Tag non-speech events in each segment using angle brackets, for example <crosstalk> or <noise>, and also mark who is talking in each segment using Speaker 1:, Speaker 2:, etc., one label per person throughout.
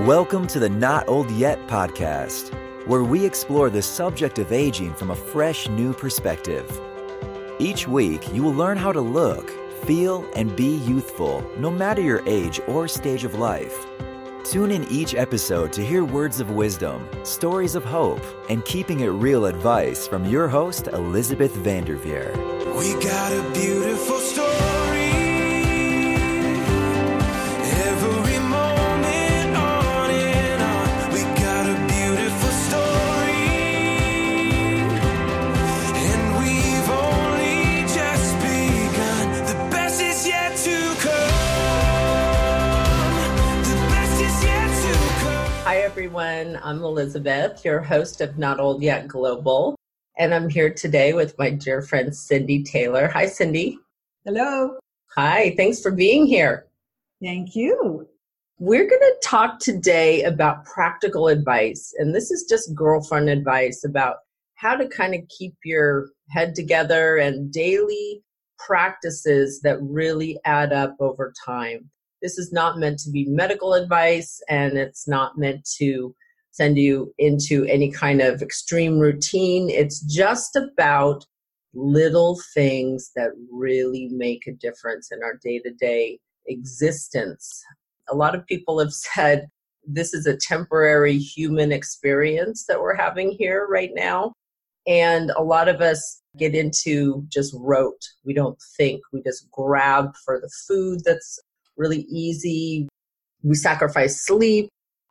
Speaker 1: Welcome to the Not Old Yet podcast, where we explore the subject of aging from a fresh new perspective. Each week, you will learn how to look, feel, and be youthful, no matter your age or stage of life. Tune in each episode to hear words of wisdom, stories of hope, and keeping it real advice from your host, Elizabeth Vanderveer.
Speaker 2: We got a beautiful story.
Speaker 3: Everyone. I'm Elizabeth, your host of Not Old Yet Global. And I'm here today with my dear friend Cindy Taylor. Hi, Cindy.
Speaker 4: Hello.
Speaker 3: Hi, thanks for being here.
Speaker 4: Thank you.
Speaker 3: We're going to talk today about practical advice. And this is just girlfriend advice about how to kind of keep your head together and daily practices that really add up over time. This is not meant to be medical advice and it's not meant to send you into any kind of extreme routine. It's just about little things that really make a difference in our day to day existence. A lot of people have said this is a temporary human experience that we're having here right now. And a lot of us get into just rote. We don't think. We just grab for the food that's really easy. We sacrifice sleep.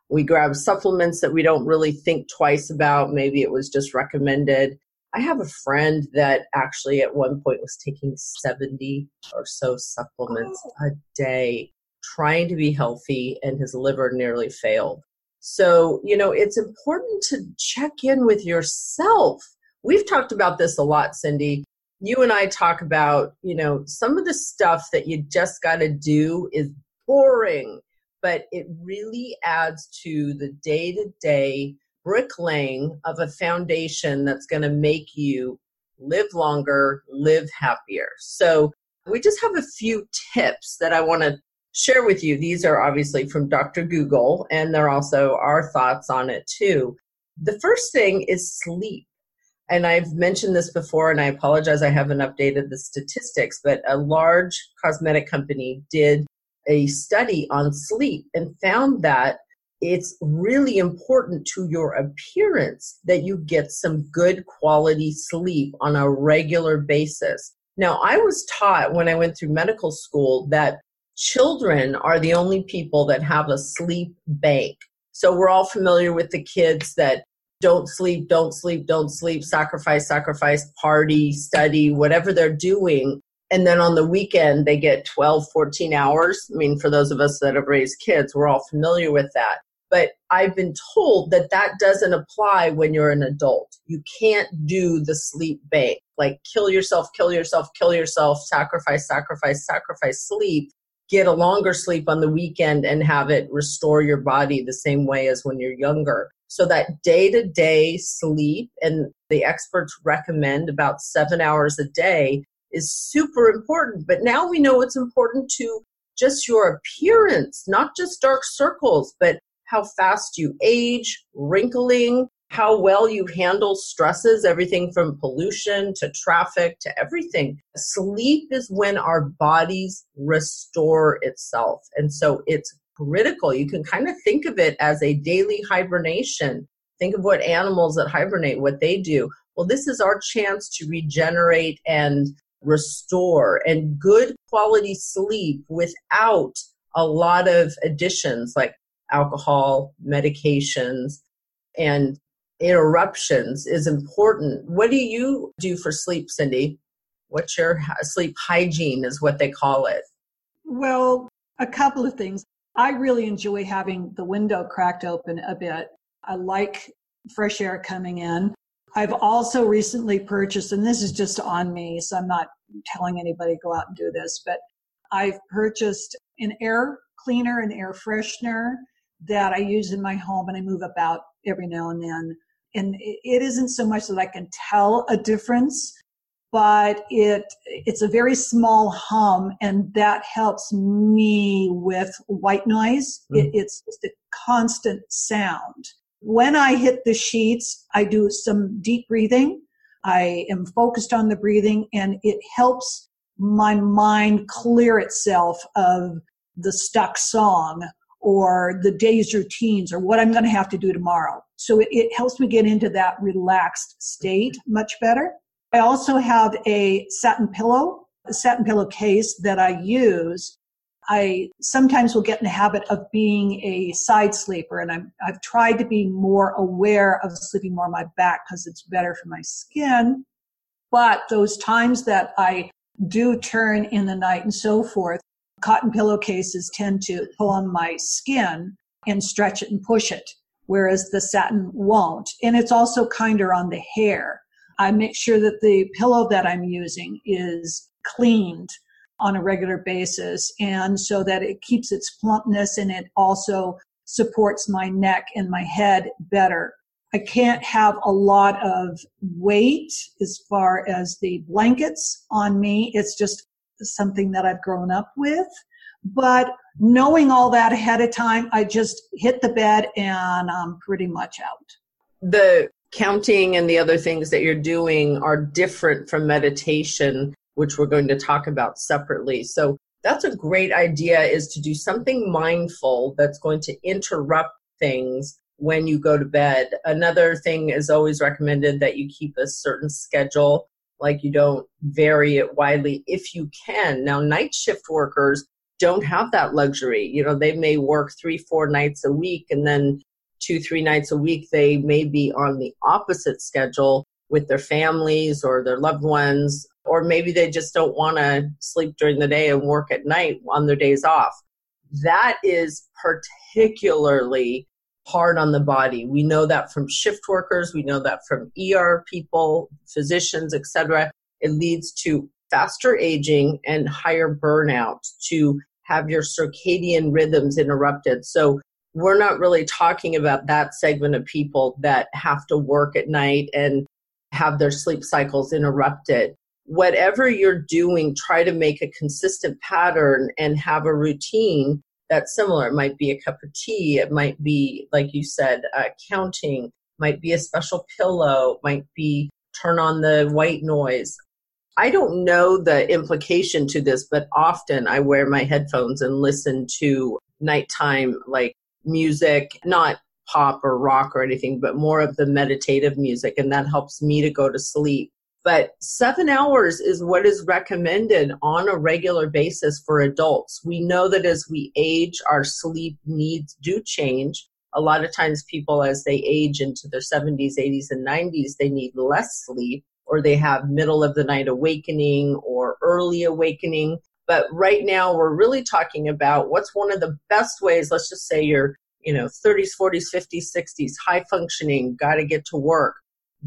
Speaker 3: We grab supplements that we don't really think twice about. Maybe it was just recommended. I have a friend that actually at one point was taking 70 or so supplements oh. a day, trying to be healthy, and his liver nearly failed. So, you know, it's important to check in with yourself. We've talked about this a lot, Cindy. You and I talk about, you know, some of the stuff that you just got to do is boring, but it really adds to the day to day bricklaying of a foundation that's going to make you live longer, live happier. So, we just have a few tips that I want to share with you. These are obviously from Dr. Google, and they're also our thoughts on it too. The first thing is sleep. And I've mentioned this before, and I apologize I haven't updated the statistics, but a large cosmetic company did a study on sleep and found that it's really important to your appearance that you get some good quality sleep on a regular basis. Now, I was taught when I went through medical school that children are the only people that have a sleep bank. So we're all familiar with the kids that don't sleep, don't sleep, don't sleep, sacrifice, sacrifice, party, study, whatever they're doing. And then on the weekend, they get 12, 14 hours. I mean, for those of us that have raised kids, we're all familiar with that. But I've been told that that doesn't apply when you're an adult. You can't do the sleep bank, like kill yourself, kill yourself, kill yourself, sacrifice, sacrifice, sacrifice sleep get a longer sleep on the weekend and have it restore your body the same way as when you're younger. So that day to day sleep, and the experts recommend about seven hours a day, is super important. But now we know it's important to just your appearance, not just dark circles, but how fast you age, wrinkling, how well you handle stresses, everything from pollution to traffic to everything. Sleep is when our bodies restore itself. And so it's critical. You can kind of think of it as a daily hibernation. Think of what animals that hibernate, what they do. Well, this is our chance to regenerate and restore and good quality sleep without a lot of additions like alcohol, medications, and interruptions is important. What do you do for sleep, Cindy? What's your sleep hygiene, is what they call it?
Speaker 4: Well, a couple of things. I really enjoy having the window cracked open a bit. I like fresh air coming in. I've also recently purchased, and this is just on me, so I'm not telling anybody go out and do this, but I've purchased an air cleaner an air freshener that I use in my home and I move about every now and then. And it isn't so much that I can tell a difference, but it it's a very small hum and that helps me with white noise.
Speaker 3: Mm.
Speaker 4: it, it's just a constant sound. When i hit the sheets i do some deep breathing. I am focused on the breathing and it helps my mind clear itself of the stuck song or the day's routines or what i'm going to have to do tomorrow. So it, it helps me get into that relaxed state much better I also have a satin pillow, a satin pillow case that I use. I sometimes will get in the habit of being a side sleeper, and I'm, I've tried to be more aware of sleeping more on my back because it's better for my skin. But those times that I do turn in the night and so forth, cotton pillowcases tend to pull on my skin and stretch it and push it, whereas the satin won't. And it's also kinder on the hair. I make sure that the pillow that I'm using is cleaned on a regular basis and so that it keeps its plumpness and it also supports my neck and my head better. I can't have a lot of weight as far as the blankets on me. It's just something that I've grown up with. But knowing all that ahead of time, I just hit the bed and I'm pretty much out.
Speaker 3: The counting and the other things that you're doing are different from meditation, which we're going to talk about separately. So that's a great idea is to do something mindful that's going to interrupt things when you go to bed. Another thing is always recommended that you keep a certain schedule, like you don't vary it widely if you can. Now, night shift workers don't have that luxury. You know, they may work three, four nights a week and then two, three nights a week, they may be on the opposite schedule with their families or their loved ones, or maybe they just don't want to sleep during the day and work at night on their days off. That is particularly hard on the body. We know that from shift workers, we know that from ER people, physicians, etc. It leads to faster aging and higher burnout to have your circadian rhythms interrupted. So we're not really talking about that segment of people that have to work at night and have their sleep cycles interrupted. Whatever you're doing, try to make a consistent pattern and have a routine that's similar. It might be a cup of tea. It might be, like you said, uh, counting, might be a special pillow, might be turn on the white noise. I don't know the implication to this, but often I wear my headphones and listen to nighttime, like music, not pop or rock or anything, but more of the meditative music. And that helps me to go to sleep. But seven hours is what is recommended on a regular basis for adults. We know that as we age, our sleep needs do change. A lot of times, people, as they age into their 70s, 80s, and 90s, they need less sleep or they have middle of the night awakening or early awakening. But right now, we're really talking about what's one of the best ways. Let's just say you're, you know, 30s, 40s, 50s, 60s, high functioning, got to get to work.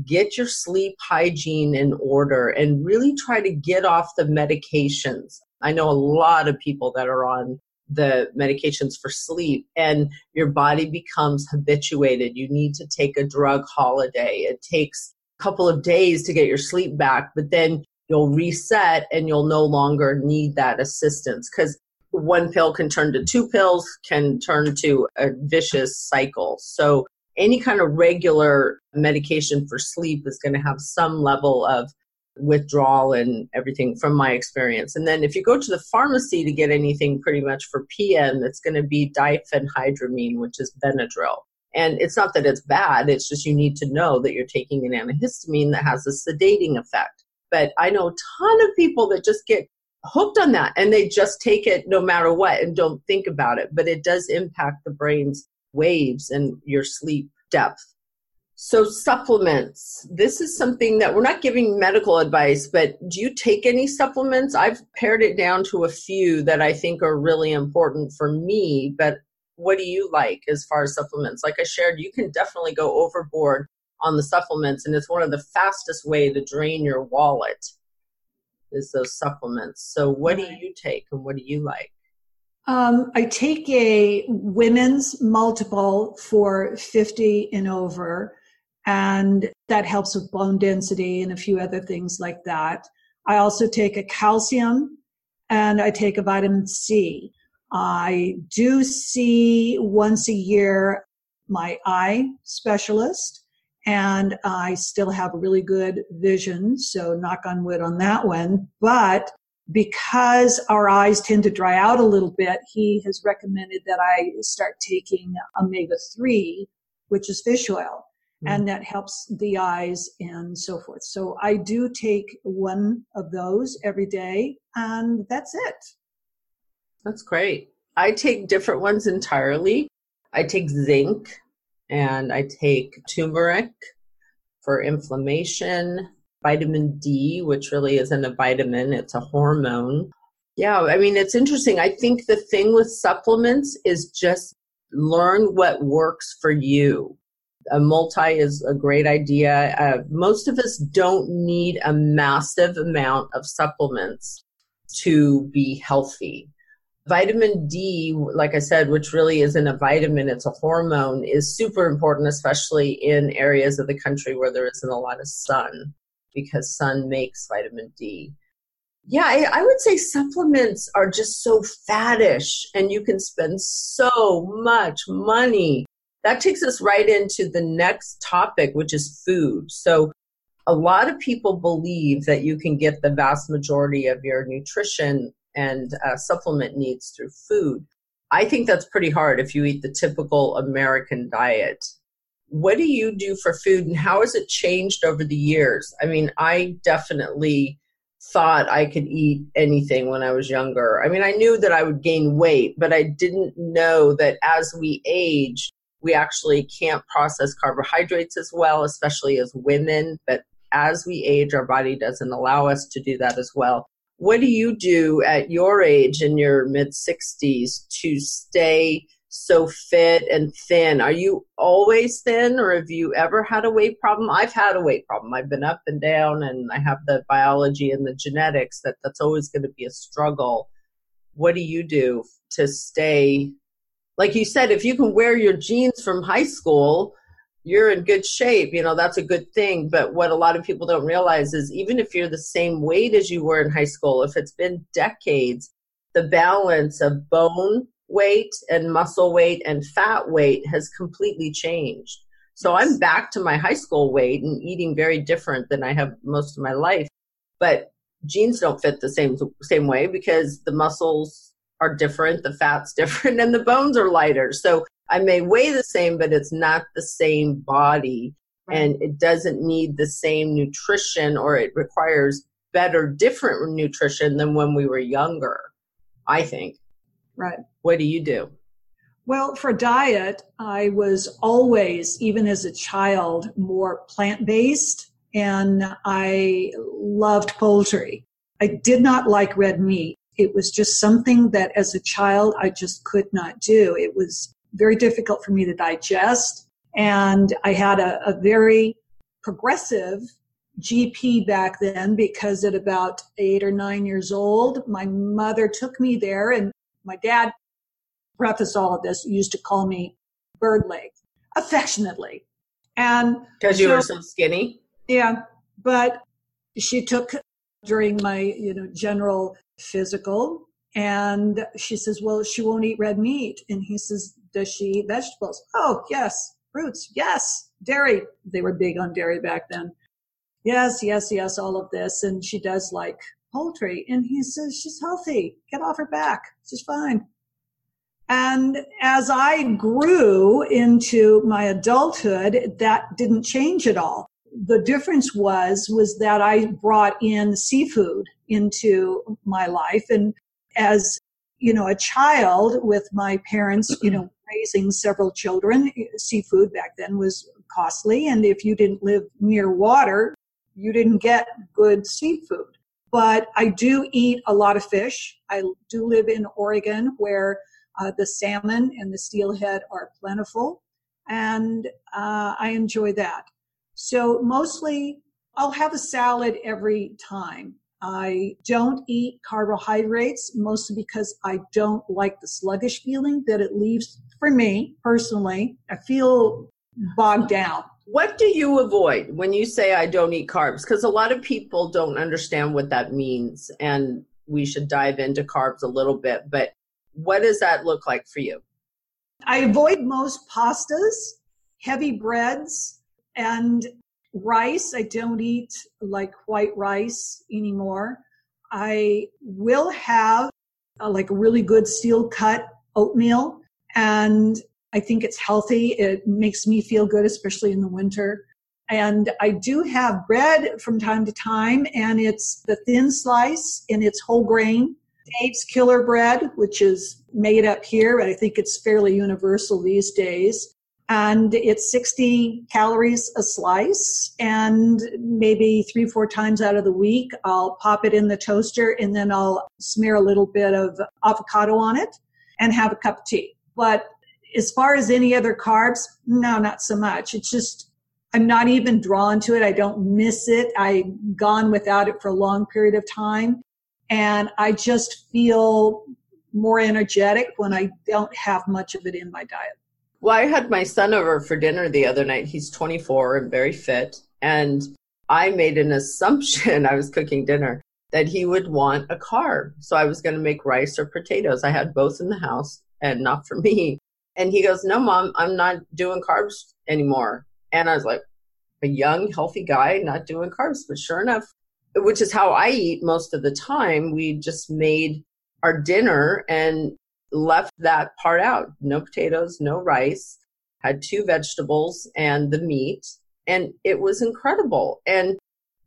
Speaker 3: Get your sleep hygiene in order and really try to get off the medications. I know a lot of people that are on the medications for sleep and your body becomes habituated. You need to take a drug holiday. It takes a couple of days to get your sleep back, but then you'll reset and you'll no longer need that assistance because one pill can turn to two pills, can turn to a vicious cycle. So any kind of regular medication for sleep is going to have some level of withdrawal and everything from my experience. And then if you go to the pharmacy to get anything pretty much for PM, it's going to be diphenhydramine, which is Benadryl. And it's not that it's bad, it's just you need to know that you're taking an antihistamine that has a sedating effect. But I know a ton of people that just get hooked on that and they just take it no matter what and don't think about it. But it does impact the brain's waves and your sleep depth. So, supplements. This is something that we're not giving medical advice, but do you take any supplements? I've pared it down to a few that I think are really important for me, but what do you like as far as supplements? Like I shared, you can definitely go overboard on the supplements, and it's one of the fastest way to drain your wallet is those supplements. So, what do you take and what do you like?
Speaker 4: Um, I take a women's multiple for 50 and over, and that helps with bone density and a few other things like that. I also take a calcium and I take a vitamin C. I do see once a year my eye specialist and I still have really good vision. So knock on wood on that one. But because our eyes tend to dry out a little bit, he has recommended that I start taking omega 3, which is fish oil. Mm. And that helps the eyes and so forth. So I do take one of those every day, and that's it.
Speaker 3: That's great. I take different ones entirely. I take zinc and I take turmeric for inflammation, vitamin D, which really isn't a vitamin, it's a hormone. Yeah, I mean, it's interesting. I think the thing with supplements is just learn what works for you. A multi is a great idea. Uh, most of us don't need a massive amount of supplements to be healthy. Vitamin D, like I said, which really isn't a vitamin, it's a hormone, is super important, especially in areas of the country where there isn't a lot of sun, because sun makes vitamin D. Yeah, I, I would say supplements are just so faddish, and you can spend so much money. That takes us right into the next topic, which is food. So, a lot of people believe that you can get the vast majority of your nutrition and uh, supplement needs through food. I think that's pretty hard if you eat the typical American diet. What do you do for food and how has it changed over the years? I mean, I definitely thought I could eat anything when I was younger. I mean, I knew that I would gain weight, but I didn't know that as we age, we actually can't process carbohydrates as well, especially as women. But as we age, our body doesn't allow us to do that as well what do you do at your age in your mid 60s to stay so fit and thin? Are you always thin or have you ever had a weight problem? I've had a weight problem. I've been up and down and I have the biology and the genetics that that's always going to be a struggle. What do you do to stay like you said if you can wear your jeans from high school, you're in good shape, you know, that's a good thing. But what a lot of people don't realize is even if you're the same weight as you were in high school, if it's been decades, the balance of bone weight and muscle weight and fat weight has completely changed. So I'm back to my high school weight and eating very different than I have most of my life. But jeans don't fit the same same way because the muscles are different, the fat's <laughs> different, and the bones are lighter. So I may weigh the same, but it's not the same body right. and it doesn't need the same nutrition or it requires better, different nutrition than when we were younger, I think.
Speaker 4: Right.
Speaker 3: What do you do?
Speaker 4: Well, for diet, I was always, even as a child, more plant based and I loved poultry. I did not like red meat. It was just something that as a child I just could not do. It was very difficult for me to digest. And I had a, a very progressive GP back then because at about eight or nine years old, my mother took me there and my dad preface all of this used to call me bird leg affectionately. And
Speaker 3: because you so, were so skinny?
Speaker 4: Yeah. But she took during my, you know, general physical and she says, well, she won't eat red meat. And he says, does she eat vegetables? Oh, yes. Fruits? Yes. Dairy. They were big on dairy back then. Yes, yes, yes, all of this. And she does like poultry. And he says, she's healthy. Get off her back. She's fine. And as I grew into my adulthood, that didn't change at all. The difference was, was that I brought in seafood into my life. And as, you know, a child with my parents, you know, <clears throat> raising several children, seafood back then was costly. And if you didn't live near water, you didn't get good seafood. But I do eat a lot of fish. I do live in Oregon where uh, the salmon and the steelhead are plentiful. And uh, I enjoy that. So mostly I'll have a salad every time. I don't eat carbohydrates mostly because I don't like the sluggish feeling that it leaves for me personally. I feel bogged down
Speaker 3: What do you avoid when you say I don't eat carbs? Because a lot of people don't understand what that means, and we should dive into carbs a little bit. But what does that look like for you?
Speaker 4: I avoid most pastas, heavy breads, and rice. I don't eat like white rice anymore. I will have uh, like a really good steel cut oatmeal and I think it's healthy. It makes me feel good, especially in the winter. And I do have bread from time to time, and it's the thin slice and it's whole grain. Dave's Killer Bread, which is made up here, but I think it's fairly universal these days. And it's 60 calories a slice. And maybe three, four times out of the week, I'll pop it in the toaster and then I'll smear a little bit of avocado on it and have a cup of tea. But as far as any other carbs, no, not so much. It's just, I'm not even drawn to it. I don't miss it. I've gone without it for a long period of time. And I just feel more energetic when I don't have much of it in my diet.
Speaker 3: Well, I had my son over for dinner the other night. He's 24 and very fit. And I made an <laughs> assumption, I was cooking dinner, that he would want a carb. So I was going to make rice or potatoes. I had both in the house and not for me. And he goes, No, mom, I'm not doing carbs anymore. And I was like, A young, healthy guy not doing carbs. But sure enough, which is how I eat most of the time, we just made our dinner and left that part out. No potatoes, no rice, had two vegetables and the meat. And it was incredible. And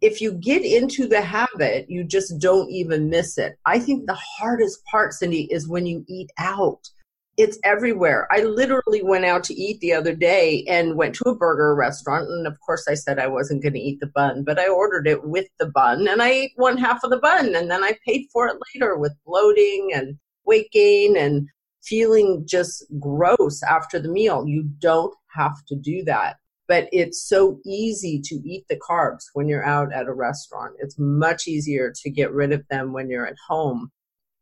Speaker 3: if you get into the habit, you just don't even miss it. I think the hardest part, Cindy, is when you eat out. It's everywhere. I literally went out to eat the other day and went to a burger restaurant. And of course, I said I wasn't going to eat the bun, but I ordered it with the bun and I ate one half of the bun. And then I paid for it later with bloating and weight gain and feeling just gross after the meal. You don't have to do that. But it's so easy to eat the carbs when you're out at a restaurant. It's much easier to get rid of them when you're at home.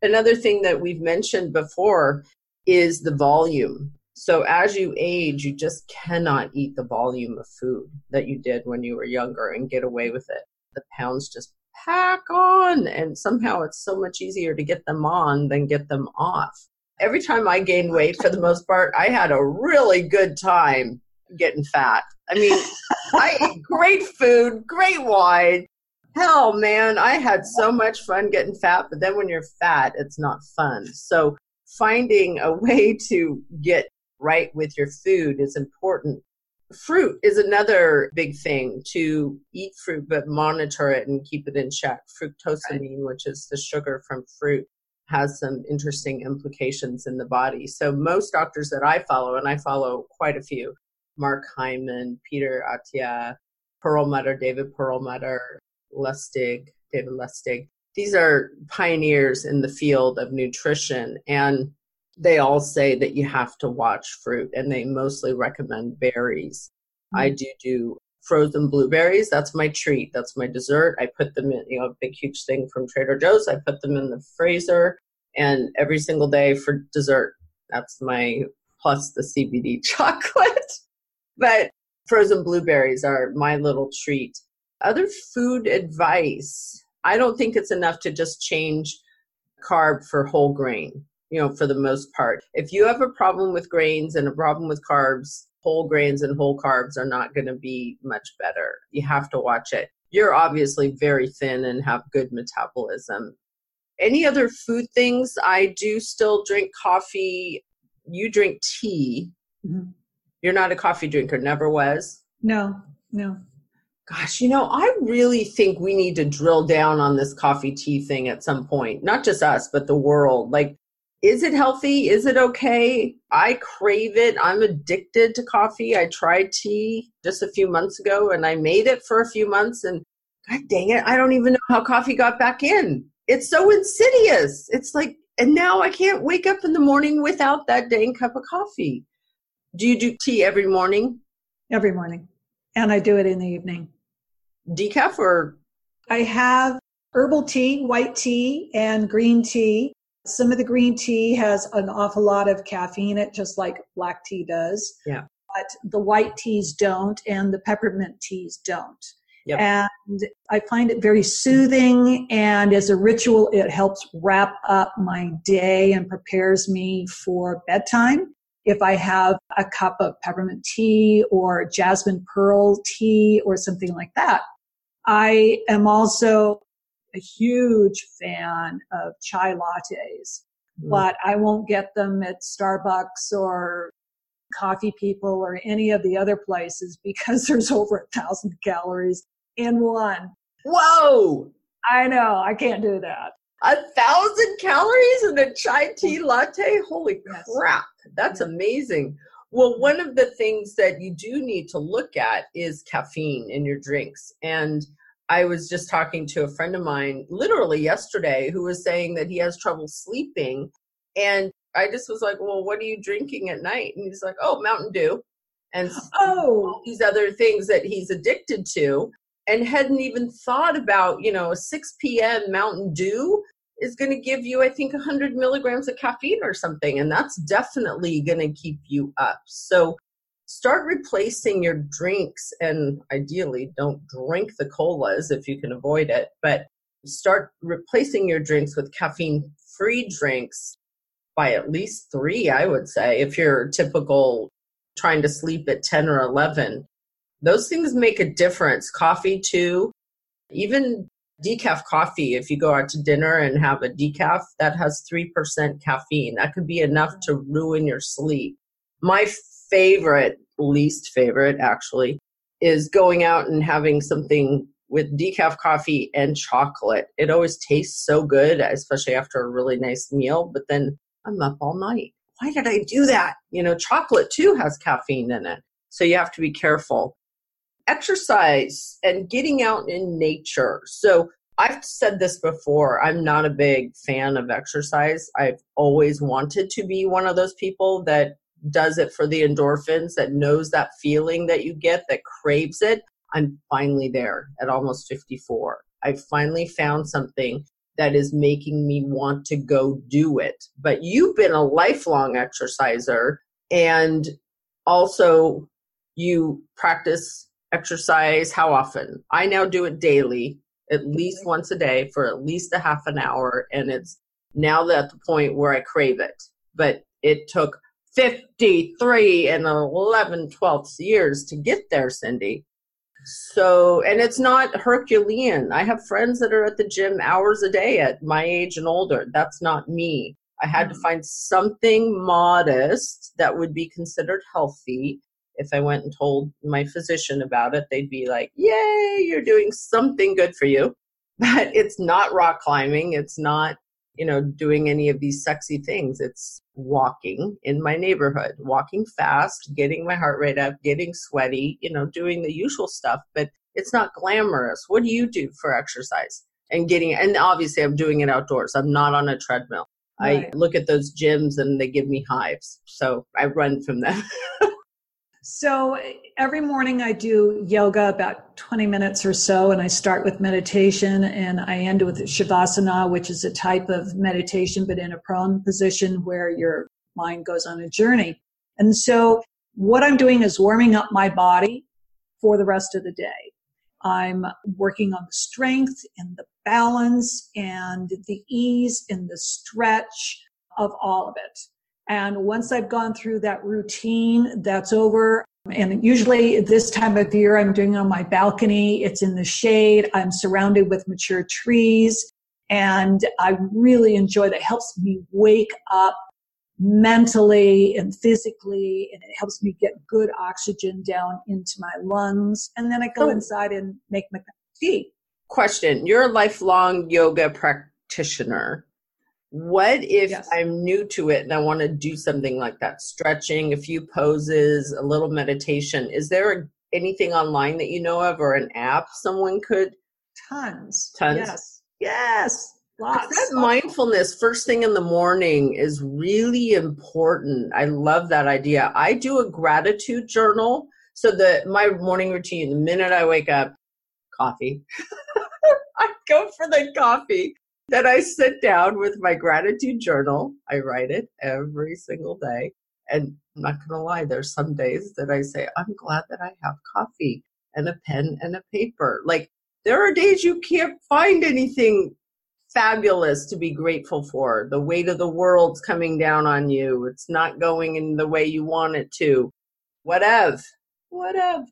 Speaker 3: Another thing that we've mentioned before is the volume. So as you age, you just cannot eat the volume of food that you did when you were younger and get away with it. The pounds just pack on, and somehow it's so much easier to get them on than get them off. Every time I gained weight, for the most part, I had a really good time getting fat. I mean, <laughs> I ate great food, great wine. Hell, man, I had so much fun getting fat, but then when you're fat, it's not fun. So finding a way to get right with your food is important. Fruit is another big thing to eat fruit, but monitor it and keep it in check. Fructosamine, which is the sugar from fruit, has some interesting implications in the body. So, most doctors that I follow, and I follow quite a few, Mark Hyman, Peter Attia, Perlmutter, David Perlmutter, Lustig, David Lustig. These are pioneers in the field of nutrition, and they all say that you have to watch fruit, and they mostly recommend berries. Mm-hmm. I do do frozen blueberries. That's my treat. That's my dessert. I put them in, you know, a big, huge thing from Trader Joe's. I put them in the freezer, and every single day for dessert. That's my plus the CBD <laughs> chocolate but frozen blueberries are my little treat. Other food advice. I don't think it's enough to just change carb for whole grain, you know, for the most part. If you have a problem with grains and a problem with carbs, whole grains and whole carbs are not going to be much better. You have to watch it. You're obviously very thin and have good metabolism. Any other food things? I do still drink coffee. You drink tea. Mm-hmm. You're not a coffee drinker, never was?
Speaker 4: No, no.
Speaker 3: Gosh, you know, I really think we need to drill down on this coffee tea thing at some point. Not just us, but the world. Like, is it healthy? Is it okay? I crave it. I'm addicted to coffee. I tried tea just a few months ago and I made it for a few months and god dang it, I don't even know how coffee got back in. It's so insidious. It's like, and now I can't wake up in the morning without that dang cup of coffee. Do you do tea every morning?
Speaker 4: Every morning. And I do it in the evening.
Speaker 3: Decaf or?
Speaker 4: I have herbal tea, white tea, and green tea. Some of the green tea has an awful lot of caffeine in it, just like black tea does.
Speaker 3: Yeah.
Speaker 4: but the white teas don't and the peppermint teas don't.
Speaker 3: Yep.
Speaker 4: And I find it very soothing and as a ritual, it helps wrap up my day and prepares me for bedtime. If I have a cup of peppermint tea or jasmine pearl tea or something like that. I am also a huge fan of chai lattes,
Speaker 3: Mm.
Speaker 4: but I won't get them at Starbucks or Coffee People or any of the other places <laughs> because there's over a thousand calories in one.
Speaker 3: Whoa!
Speaker 4: I know, I can't do that.
Speaker 3: A thousand calories in a chai tea latte? Holy
Speaker 4: Yes.
Speaker 3: crap. That's amazing. Well, one of the things that you do need to look at is caffeine in your drinks. And I was just talking to a friend of mine literally yesterday who was saying that he has trouble sleeping. And I just was like, Well, what are you drinking at night? And he's like, Oh, Mountain Dew. And
Speaker 4: Oh,
Speaker 3: these other things that he's addicted to and hadn't even thought about, you know, a 6 p.m. Mountain Dew is going to give you, I think, 100 milligrams of caffeine or something. And that's definitely going to keep you up. So start replacing your drinks and ideally don't drink the colas if you can avoid it, but start replacing your drinks with caffeine free drinks by at least three, I would say, if you're typical trying to sleep at 10 or 11. Those things make a difference. Coffee, too. Even decaf coffee, if you go out to dinner and have a decaf, that has 3% caffeine. That could be enough to ruin your sleep. My favorite, least favorite actually, is going out and having something with decaf coffee and chocolate. It always tastes so good, especially after a really nice meal, but then I'm up all night. Why did I do that? You know, chocolate too has caffeine in it. So you have to be careful. Exercise and getting out in nature. So I've said this before. I'm not a big fan of exercise. I've always wanted to be one of those people that does it for the endorphins, that knows that feeling that you get, that craves it. I'm finally there at almost 54. I finally found something that is making me want to go do it. But you've been a lifelong exerciser and also you practice exercise how often? I now do it daily, at least mm-hmm. once a day for at least a half an hour. And it's now at the point where I crave it. But it took 53 and 11 twelfths years to get there, Cindy. So, and it's not Herculean. I have friends that are at the gym hours a day at my age and older. That's not me. I had to mm-hmm. find something modest that would be considered healthy. If I went and told my physician about it, they'd be like, Yay, you're doing something good for you. <laughs> But it's not rock climbing. It's not, you know, doing any of these sexy things. It's walking in my neighborhood, walking fast, getting my heart rate up, getting sweaty, you know, doing the usual stuff, but it's not glamorous. What do you do for exercise? And getting, and obviously I'm doing it outdoors. I'm not on a treadmill. I look at those gyms and they give me hives. So I run from them. <laughs>
Speaker 4: So every morning I do yoga about 20 minutes or so, and I start with meditation and I end with Shavasana, which is a type of meditation, but in a prone position where your mind goes on a journey. And so what I'm doing is warming up my body for the rest of the day. I'm working on the strength and the balance and the ease and the stretch of all of it. And once I've gone through that routine, that's over. And usually this time of year, I'm doing it on my balcony. It's in the shade. I'm surrounded with mature trees. And I really enjoy that. It helps me wake up mentally and physically, and it helps me get good oxygen down into my lungs. And then I go
Speaker 3: Oh.
Speaker 4: inside and make my tea.
Speaker 3: Question You're a lifelong yoga practitioner. What if
Speaker 4: Yes.
Speaker 3: I'm new to it and I want to do something like that? Stretching, a few poses, a little meditation. Is there anything online that you know of or an app someone could?
Speaker 4: Tons.
Speaker 3: Tons?
Speaker 4: Yes. Yes. Lots.
Speaker 3: That mindfulness first thing in the morning is really important. I love that idea. I do a gratitude journal. So the my morning routine, the minute I wake up, coffee. <laughs> I go for the coffee. Then I sit down with my gratitude journal. I write it every single day. And I'm not going to lie, there's some days that I say, I'm glad that I have coffee and a pen and a paper. Like, there are days you can't find anything fabulous to be grateful for. The weight of the world's coming down on you. It's not going in the way you want it to. Whatever. Whatever.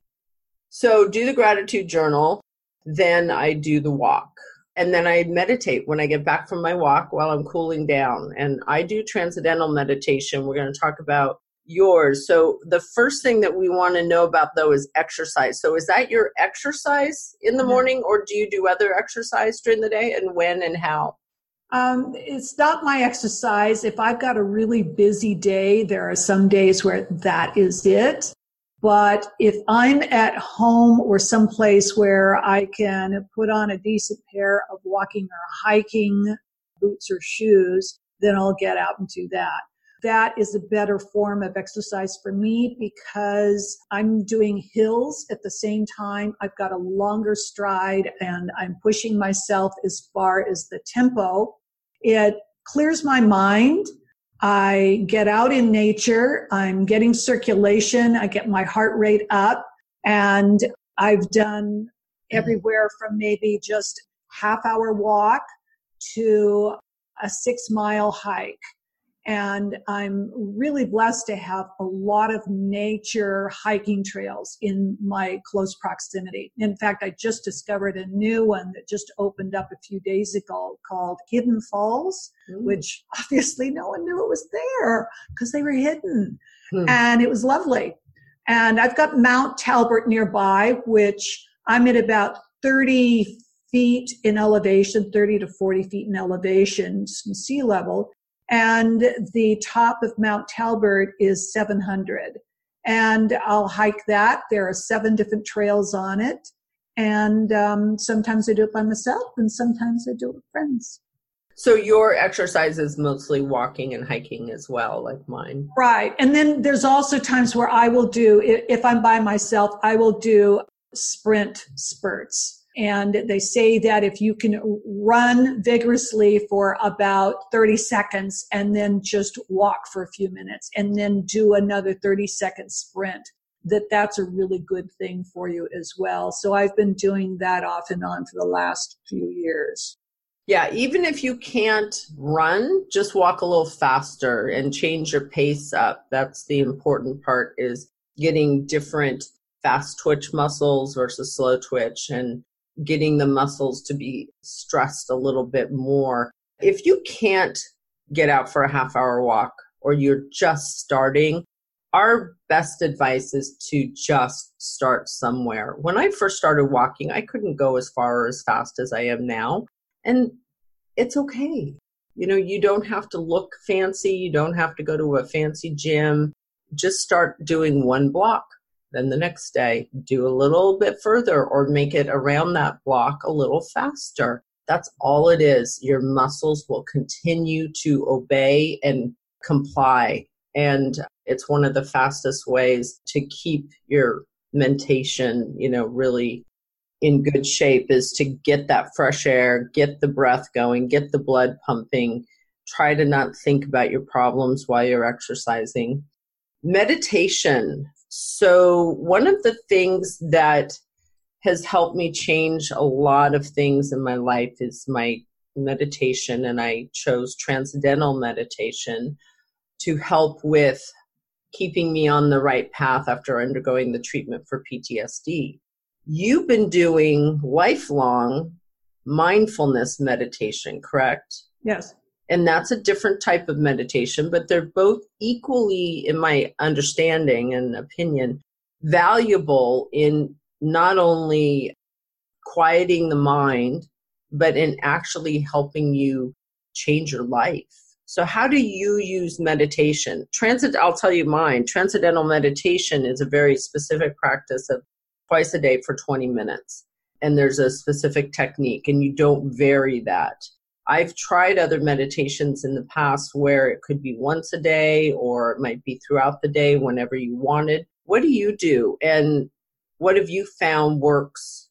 Speaker 3: So do the gratitude journal. Then I do the walk. And then I meditate when I get back from my walk while I'm cooling down. And I do transcendental meditation. We're going to talk about yours. So the first thing that we want to know about though is exercise. So is that your exercise in the morning or do you do other exercise during the day and when and how?
Speaker 4: Um, it's not my exercise. If I've got a really busy day, there are some days where that is it. But if I'm at home or someplace where I can put on a decent pair of walking or hiking boots or shoes, then I'll get out and do that. That is a better form of exercise for me because I'm doing hills at the same time. I've got a longer stride and I'm pushing myself as far as the tempo. It clears my mind. I get out in nature. I'm getting circulation. I get my heart rate up and I've done everywhere from maybe just half hour walk to a six mile hike. And I'm really blessed to have a lot of nature hiking trails in my close proximity. In fact, I just discovered a new one that just opened up a few days ago called Hidden Falls, which <laughs> obviously no one knew it was there because they were hidden.
Speaker 3: Hmm.
Speaker 4: And it was lovely. And I've got Mount Talbert nearby, which I'm at about 30 feet in elevation, 30 to 40 feet in elevation from sea level. And the top of Mount Talbert is 700. And I'll hike that. There are seven different trails on it. And um, sometimes I do it by myself, and sometimes I do it with friends.
Speaker 3: So your exercise is mostly walking and hiking as well, like mine.
Speaker 4: Right. And then there's also times where I will do, if I'm by myself, I will do sprint spurts. And they say that if you can run vigorously for about 30 seconds and then just walk for a few minutes and then do another 30 second sprint, that that's a really good thing for you as well. So I've been doing that off and on for the last few years.
Speaker 3: Yeah, even if you can't run, just walk a little faster and change your pace up. That's the important part is getting different fast twitch muscles versus slow twitch and getting the muscles to be stressed a little bit more. If you can't get out for a half hour walk or you're just starting, our best advice is to just start somewhere. When I first started walking, I couldn't go as far or as fast as I am now. And it's okay. You know, you don't have to look fancy. You don't have to go to a fancy gym. Just start doing one block. Then the next day, do a little bit further or make it around that block a little faster. That's all it is. Your muscles will continue to obey and comply. And it's one of the fastest ways to keep your mentation, you know, really in good shape is to get that fresh air, get the breath going, get the blood pumping. Try to not think about your problems while you're exercising. Meditation. So, one of the things that has helped me change a lot of things in my life is my meditation, and I chose transcendental meditation to help with keeping me on the right path after undergoing the treatment for PTSD you've been doing lifelong mindfulness meditation, correct?
Speaker 4: Yes.
Speaker 3: And that's a different type of meditation, but they're both equally, in my understanding and opinion, valuable in not only quieting the mind, but in actually helping you change your life. So, how do you use meditation? Transit, I'll tell you mine. Transcendental meditation is a very specific practice of twice a day for 20 minutes. And there's a specific technique, and you don't vary that. I've tried other meditations in the past where it could be once a day or it might be throughout the day whenever you wanted. What do you do? And what have you found works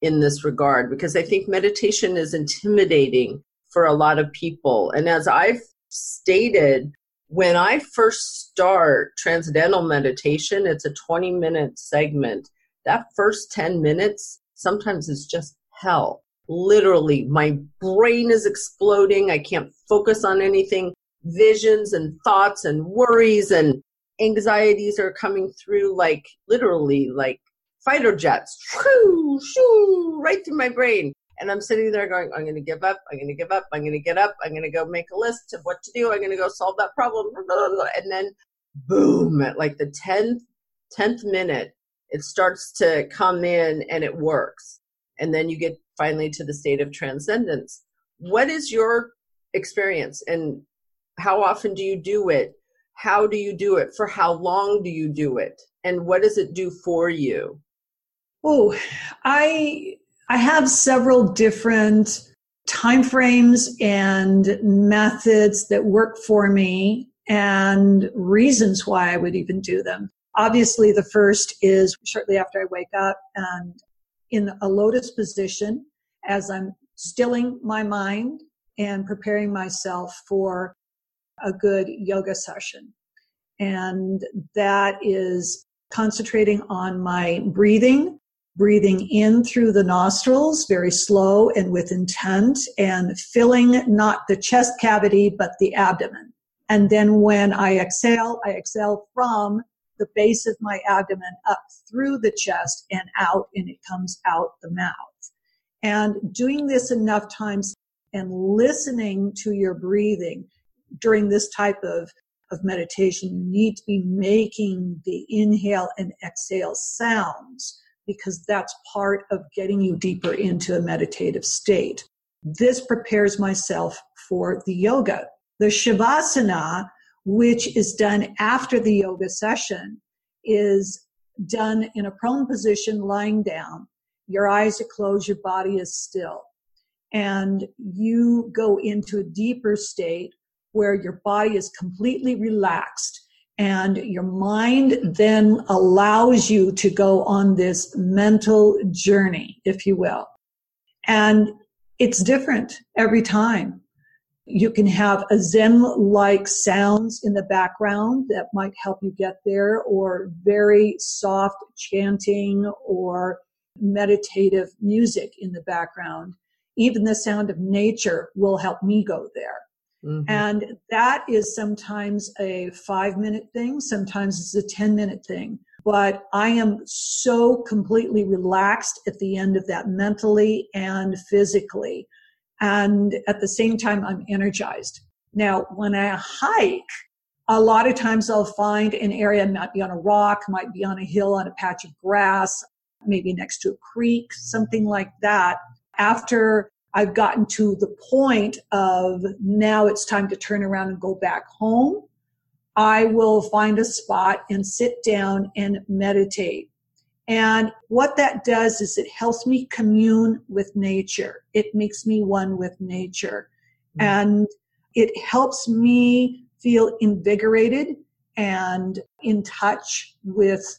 Speaker 3: in this regard? Because I think meditation is intimidating for a lot of people. And as I've stated, when I first start transcendental meditation, it's a 20 minute segment. That first 10 minutes sometimes is just hell. Literally, my brain is exploding. I can't focus on anything. Visions and thoughts and worries and anxieties are coming through like literally like fighter jets. Shoo, shoo, right through my brain. And I'm sitting there going, I'm going to give up. I'm going to give up. I'm going to get up. I'm going to go make a list of what to do. I'm going to go solve that problem. <laughs> And then boom, at like the 10th, 10th minute, it starts to come in and it works. And then you get finally to the state of transcendence. What is your experience and how often do you do it? How do you do it? For how long do you do it? And what does it do for you?
Speaker 4: Oh, I I have several different timeframes and methods that work for me and reasons why I would even do them. Obviously, the first is shortly after I wake up and in a lotus position as I'm stilling my mind and preparing myself for a good yoga session. And that is concentrating on my breathing, breathing in through the nostrils very slow and with intent and filling not the chest cavity but the abdomen. And then when I exhale, I exhale from the base of my abdomen up through the chest and out and it comes out the mouth. And doing this enough times and listening to your breathing during this type of, of meditation, you need to be making the inhale and exhale sounds because that's part of getting you deeper into a meditative state. This prepares myself for the yoga. The Shavasana, which is done after the yoga session, is done in a prone position, lying down. Your eyes are closed, your body is still. And you go into a deeper state where your body is completely relaxed and your mind then allows you to go on this mental journey, if you will. And it's different every time. You can have a Zen like sounds in the background that might help you get there, or very soft chanting or meditative music in the background. Even the sound of nature will help me go there. Mm-hmm. And that is sometimes a five minute thing, sometimes it's a 10 minute thing. But I am so completely relaxed at the end of that mentally and physically. And at the same time, I'm energized. Now, when I hike, a lot of times I'll find an area might be on a rock, might be on a hill, on a patch of grass, maybe next to a creek, something like that. After I've gotten to the point of now it's time to turn around and go back home. I will find a spot and sit down and meditate. And what that does is it helps me commune with nature. It makes me one with nature. Mm-hmm. And it helps me feel invigorated and in touch with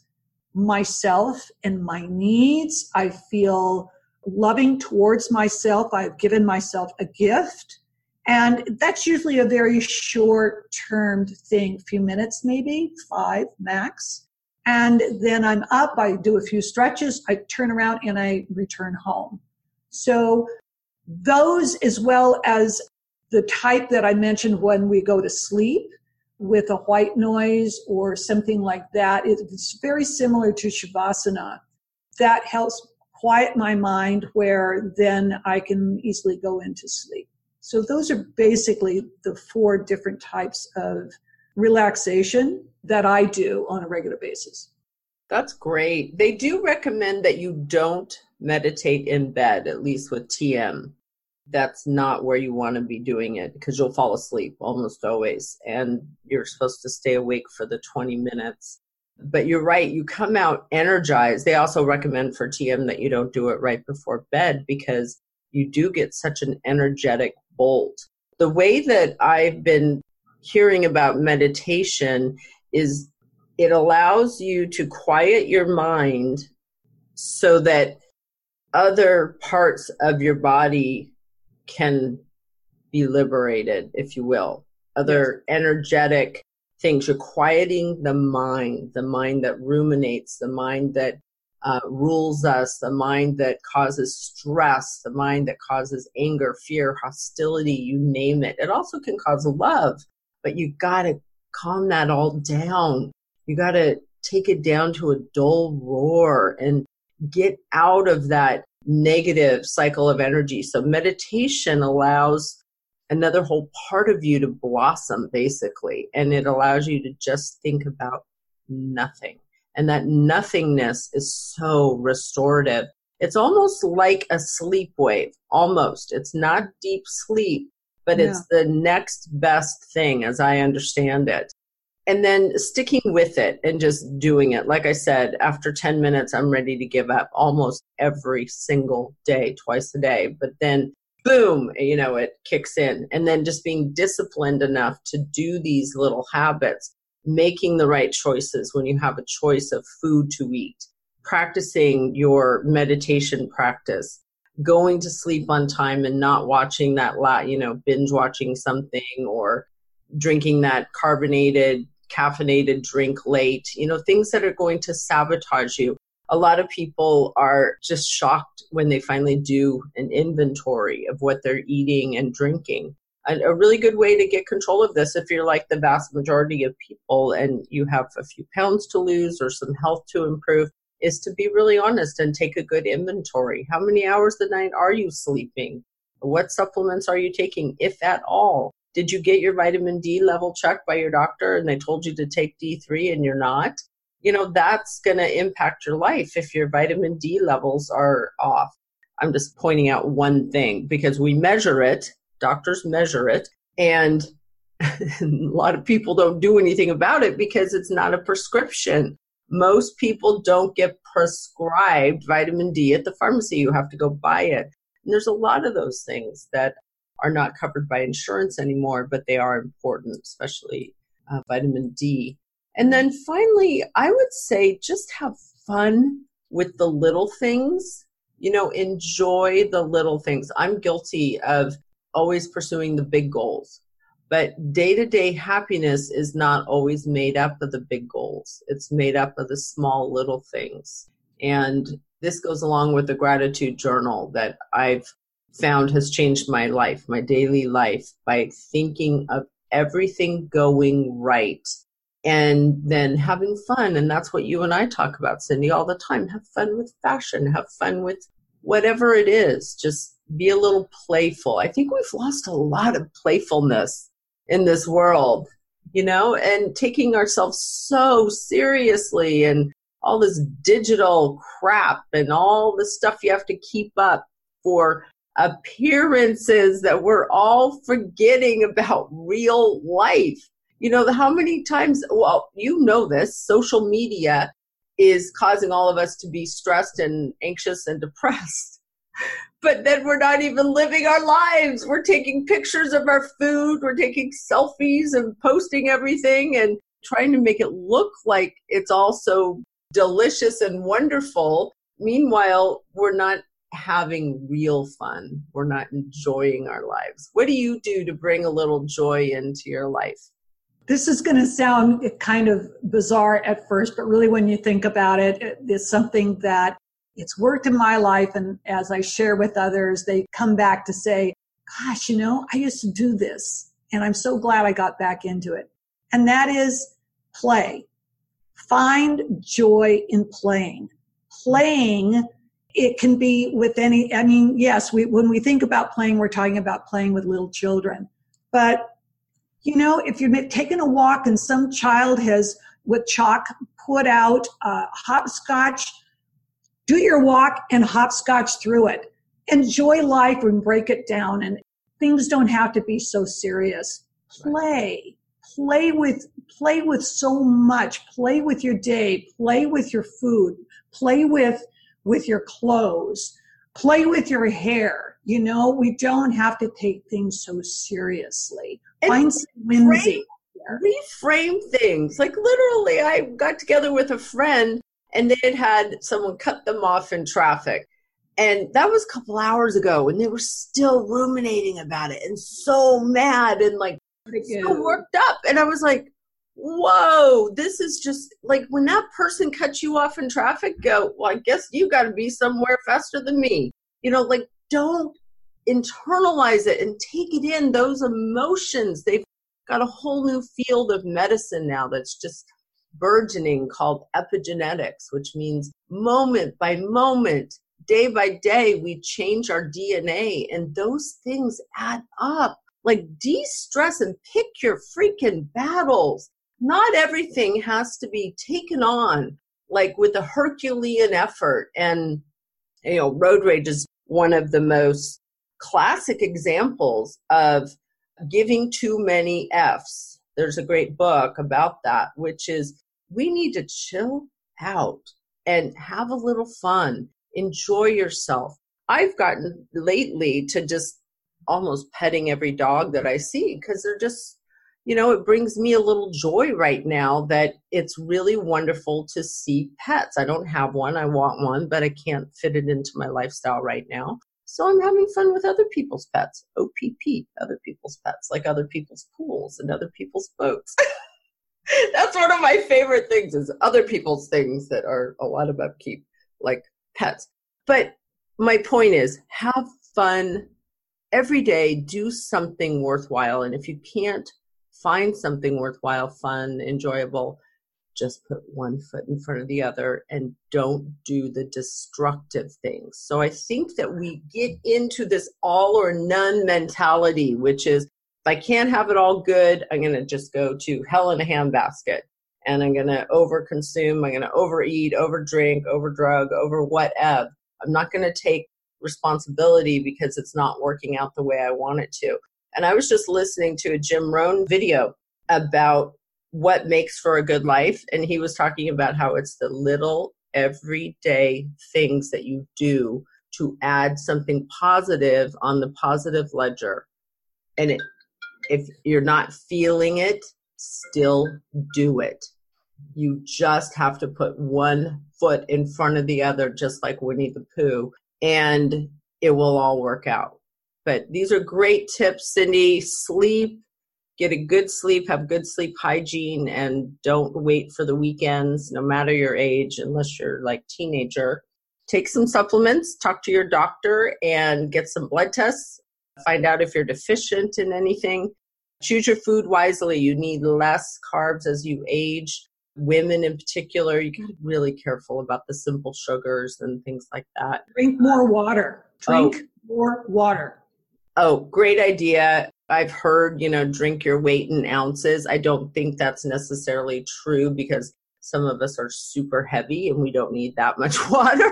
Speaker 4: myself and my needs. I feel loving towards myself. I've given myself a gift. And that's usually a very short term thing, a few minutes, maybe five max. And then I'm up, I do a few stretches, I turn around and I return home. So those as well as the type that I mentioned when we go to sleep with a white noise or something like that, it's very similar to Shavasana. That helps quiet my mind where then I can easily go into sleep. So those are basically the four different types of relaxation that I do on a regular basis.
Speaker 3: That's great. They do recommend that you don't meditate in bed, at least with TM. That's not where you want to be doing it because you'll fall asleep almost always. And you're supposed to stay awake for the 20 minutes but you're right you come out energized they also recommend for tm that you don't do it right before bed because you do get such an energetic bolt the way that i've been hearing about meditation is it allows you to quiet your mind so that other parts of your body can be liberated if you will other energetic things. You're quieting the mind, the mind that ruminates, the mind that uh, rules us, the mind that causes stress, the mind that causes anger, fear, hostility, you name it. It also can cause love, but you got to calm that all down. You got to take it down to a dull roar and get out of that negative cycle of energy. So meditation allows another whole part of you to blossom basically, and it allows you to just think about nothing. And that nothingness is so restorative. It's almost like a sleep wave, almost. It's not deep sleep, but yeah. it's the next best thing as I understand it and then sticking with it and just doing it. Like I said, after 10 minutes, I'm ready to give up almost every single day, twice a day. But then, boom, you know, it kicks in. And then just being disciplined enough to do these little habits, making the right choices when you have a choice of food to eat, practicing your meditation practice. Going to sleep on time and not watching that lot, you know, binge watching something or drinking that carbonated caffeinated drink late, you know, things that are going to sabotage you. A lot of people are just shocked when they finally do an inventory of what they're eating and drinking. And a really good way to get control of this, if you're like the vast majority of people and you have a few pounds to lose or some health to improve, is to be really honest and take a good inventory. How many hours a night are you sleeping? What supplements are you taking, if at all? Did you get your vitamin D level checked by your doctor and they told you to take D3 and you're not? You know, that's going to impact your life if your vitamin D levels are off. I'm just pointing out one thing because we measure it, doctors measure it, and <laughs> a lot of people don't do anything about it because it's not a prescription. Most people don't get prescribed vitamin D at the pharmacy. You have to go buy it. And there's a lot of those things that are not covered by insurance anymore, but they are important, especially uh, vitamin D. And then finally, I would say just have fun with the little things. You know, enjoy the little things. I'm guilty of always pursuing the big goals. But day to day happiness is not always made up of the big goals. It's made up of the small little things. And this goes along with the gratitude journal that I've found has changed my life, my daily life, by thinking of everything going right and then having fun. And that's what you and I talk about, Cindy, all the time. Have fun with fashion, have fun with whatever it is. Just be a little playful. I think we've lost a lot of playfulness in this world, you know, and taking ourselves so seriously and all this digital crap and all the stuff you have to keep up for appearances that we're all forgetting about <laughs> real life. You know, how many times, well, you know this, social media is causing all of us to be stressed and anxious and depressed. <laughs> But then we're not even living our lives. We're taking pictures of our food, we're taking selfies and posting everything and trying to make it look like it's all so delicious and wonderful. Meanwhile, we're not having real fun. We're not enjoying our lives. What do you do to bring a little joy into your life?
Speaker 4: This is going to sound kind of bizarre at first, but really when you think about it, it's something that it's worked in my life. And as I share with others, they come back to say, gosh, you know, I used to do this and I'm so glad I got back into it. And that is play. Find joy in playing. Playing it can be with any i mean yes we, when we think about playing we're talking about playing with little children but you know if you're taking a walk and some child has with chalk put out uh, hopscotch do your walk and hopscotch through it. Enjoy life and break it down. And things don't have to be so serious. Play. Play with play with so much. Play with your day. Play with your food. Play with with your clothes, play with your hair. You know, we don't have to take things so seriously. And Find some whimsy.
Speaker 3: Reframe things. Like literally, I got together with a friend and they had had someone cut them off in traffic. And that was a couple hours ago, and they were still ruminating about it and so mad and like so worked up. And I was like, whoa, this is just like when that person cuts you off in traffic, go, well, I guess you got to be somewhere faster than me. You know, like don't internalize it and take it in, those emotions. They've got a whole new field of medicine now that's just burgeoning called epigenetics, which means moment by moment, day by day, we change our DNA and those things add up. Like de stress and pick your freaking battles. Not everything has to be taken on like with a Herculean effort. And, you know, road rage is one of the most classic examples of giving too many F's. There's a great book about that, which is we need to chill out and have a little fun, enjoy yourself. I've gotten lately to just almost petting every dog that I see because they're just, you know, it brings me a little joy right now that it's really wonderful to see pets. I don't have one, I want one, but I can't fit it into my lifestyle right now. So I'm having fun with other people's pets, OPP, other people's pets, like other people's pools and other people's boats. <laughs> That's one of my favorite things is other people's things that are a lot of upkeep, like pets. But my point is have fun every day, do something worthwhile. And if you can't find something worthwhile, fun, enjoyable, just put one foot in front of the other and don't do the destructive things. So I think that we get into this all or none mentality, which is if I can't have it all good, I'm going to just go to hell in a handbasket and I'm going to overconsume, I'm going to overeat, overdrink, overdrug, over whatever. I'm not going to take responsibility because it's not working out the way I want it to. And I was just listening to a Jim Rohn video about what makes for a good life. And he was talking about how it's the little everyday things that you do to add something positive on the positive ledger. And it, if you're not feeling it, still do it. You just have to put one foot in front of the other, just like Winnie the Pooh, and it will all work out. But these are great tips, Cindy. Sleep, get a good sleep, have good sleep hygiene, and don't wait for the weekends, no matter your age, unless you're like teenager. Take some supplements, talk to your doctor, and get some blood tests. Find out if you're deficient in anything. Choose your food wisely. You need less carbs as you age. Women in particular, you got to be really careful about the simple sugars and things like that.
Speaker 4: Drink more water. Drink oh. more water.
Speaker 3: Oh, great idea. I've heard, you know, drink your weight in ounces. I don't think that's necessarily true because some of us are super heavy and we don't need that much <laughs> water.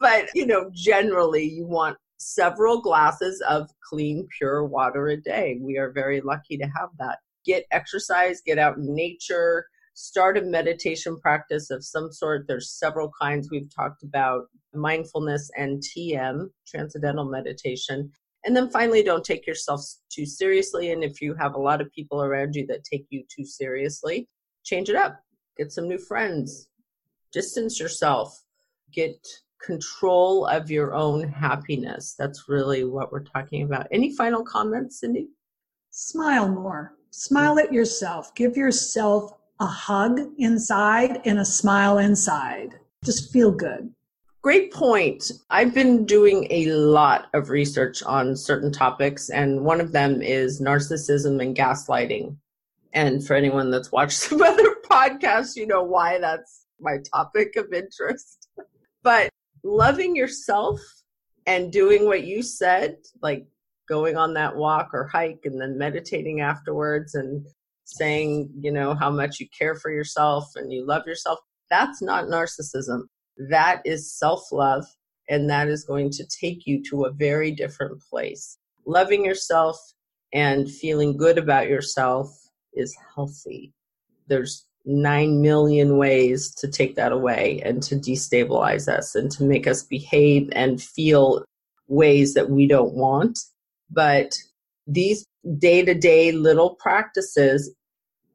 Speaker 3: but, you know, generally you want several glasses of clean, pure water a day. We are very lucky to have that. Get exercise, get out in nature, start a meditation practice of some sort. There's several kinds we've talked about mindfulness and TM, transcendental meditation. And then finally, don't take yourself too seriously. And if you have a lot of people around you that take you too seriously, change it up. Get some new friends. Distance yourself. Get control of your own happiness. That's really what we're talking about. Any final comments, Cindy?
Speaker 4: Smile more. Smile at yourself. Give yourself a hug inside and a smile inside. Just feel good.
Speaker 3: Great point. I've been doing a lot of research on certain topics, and one of them is narcissism and gaslighting. And for anyone that's watched <laughs> some other podcasts, you know why that's my topic of interest. <laughs> But loving yourself and doing what you said, like going on that walk or hike and then meditating afterwards and saying, you know, how much you care for yourself and you love yourself, that's not narcissism. That is self love, and that is going to take you to a very different place. Loving yourself and feeling good about yourself is healthy. There's nine million ways to take that away and to destabilize us and to make us behave and feel ways that we don't want. But these day to day little practices,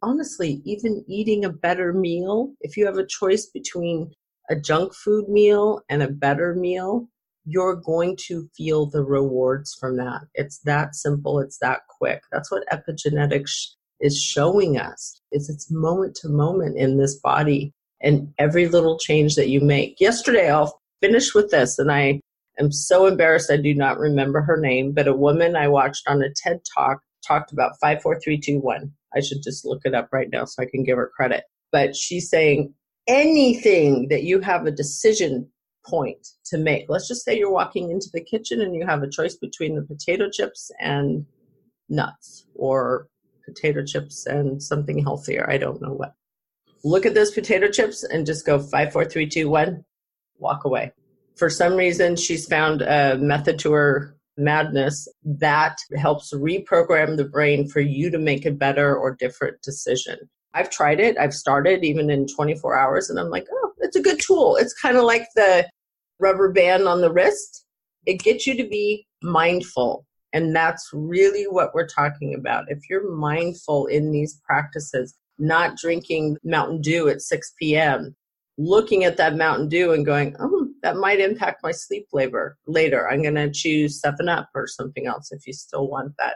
Speaker 3: honestly, even eating a better meal, if you have a choice between a junk food meal and a better meal, you're going to feel the rewards from that. It's that simple. It's that quick. That's what epigenetics is showing us is it's moment to moment in this body and every little change that you make. Yesterday, I'll finish with this and I am so embarrassed I do not remember her name, but a woman I watched on a TED talk talked about 54321. I should just look it up right now so I can give her credit. But she's saying anything that you have a decision point to make. Let's just say you're walking into the kitchen and you have a choice between the potato chips and nuts or potato chips and something healthier. I don't know what. Look at those potato chips and just go five, four, three, two, one, walk away. For some reason, she's found a method to her madness that helps reprogram the brain for you to make a better or different decision. I've tried it. I've started even in 24 hours, and I'm like, oh, it's a good tool. It's kind of like the rubber band on the wrist. It gets you to be mindful. And that's really what we're talking about. If you're mindful in these practices, not drinking Mountain Dew at 6 p.m., looking at that Mountain Dew and going, oh, that might impact my sleep labor later. I'm going to choose 7 Up or something else if you still want that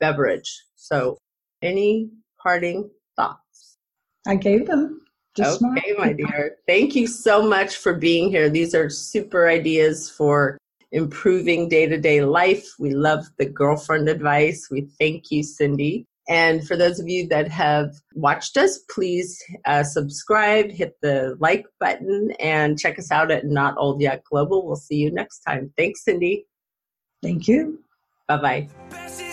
Speaker 3: beverage. So, any parting thoughts?
Speaker 4: I gave them. Just
Speaker 3: okay, my dear. Thank you so much for being here. These are super ideas for improving day to day life. We love the girlfriend advice. We thank you, Cindy. And for those of you that have watched us, please uh, subscribe, hit the like button, and check us out at Not Old Yet Global. We'll see you next time. Thanks, Cindy.
Speaker 4: Thank you.
Speaker 3: Bye bye.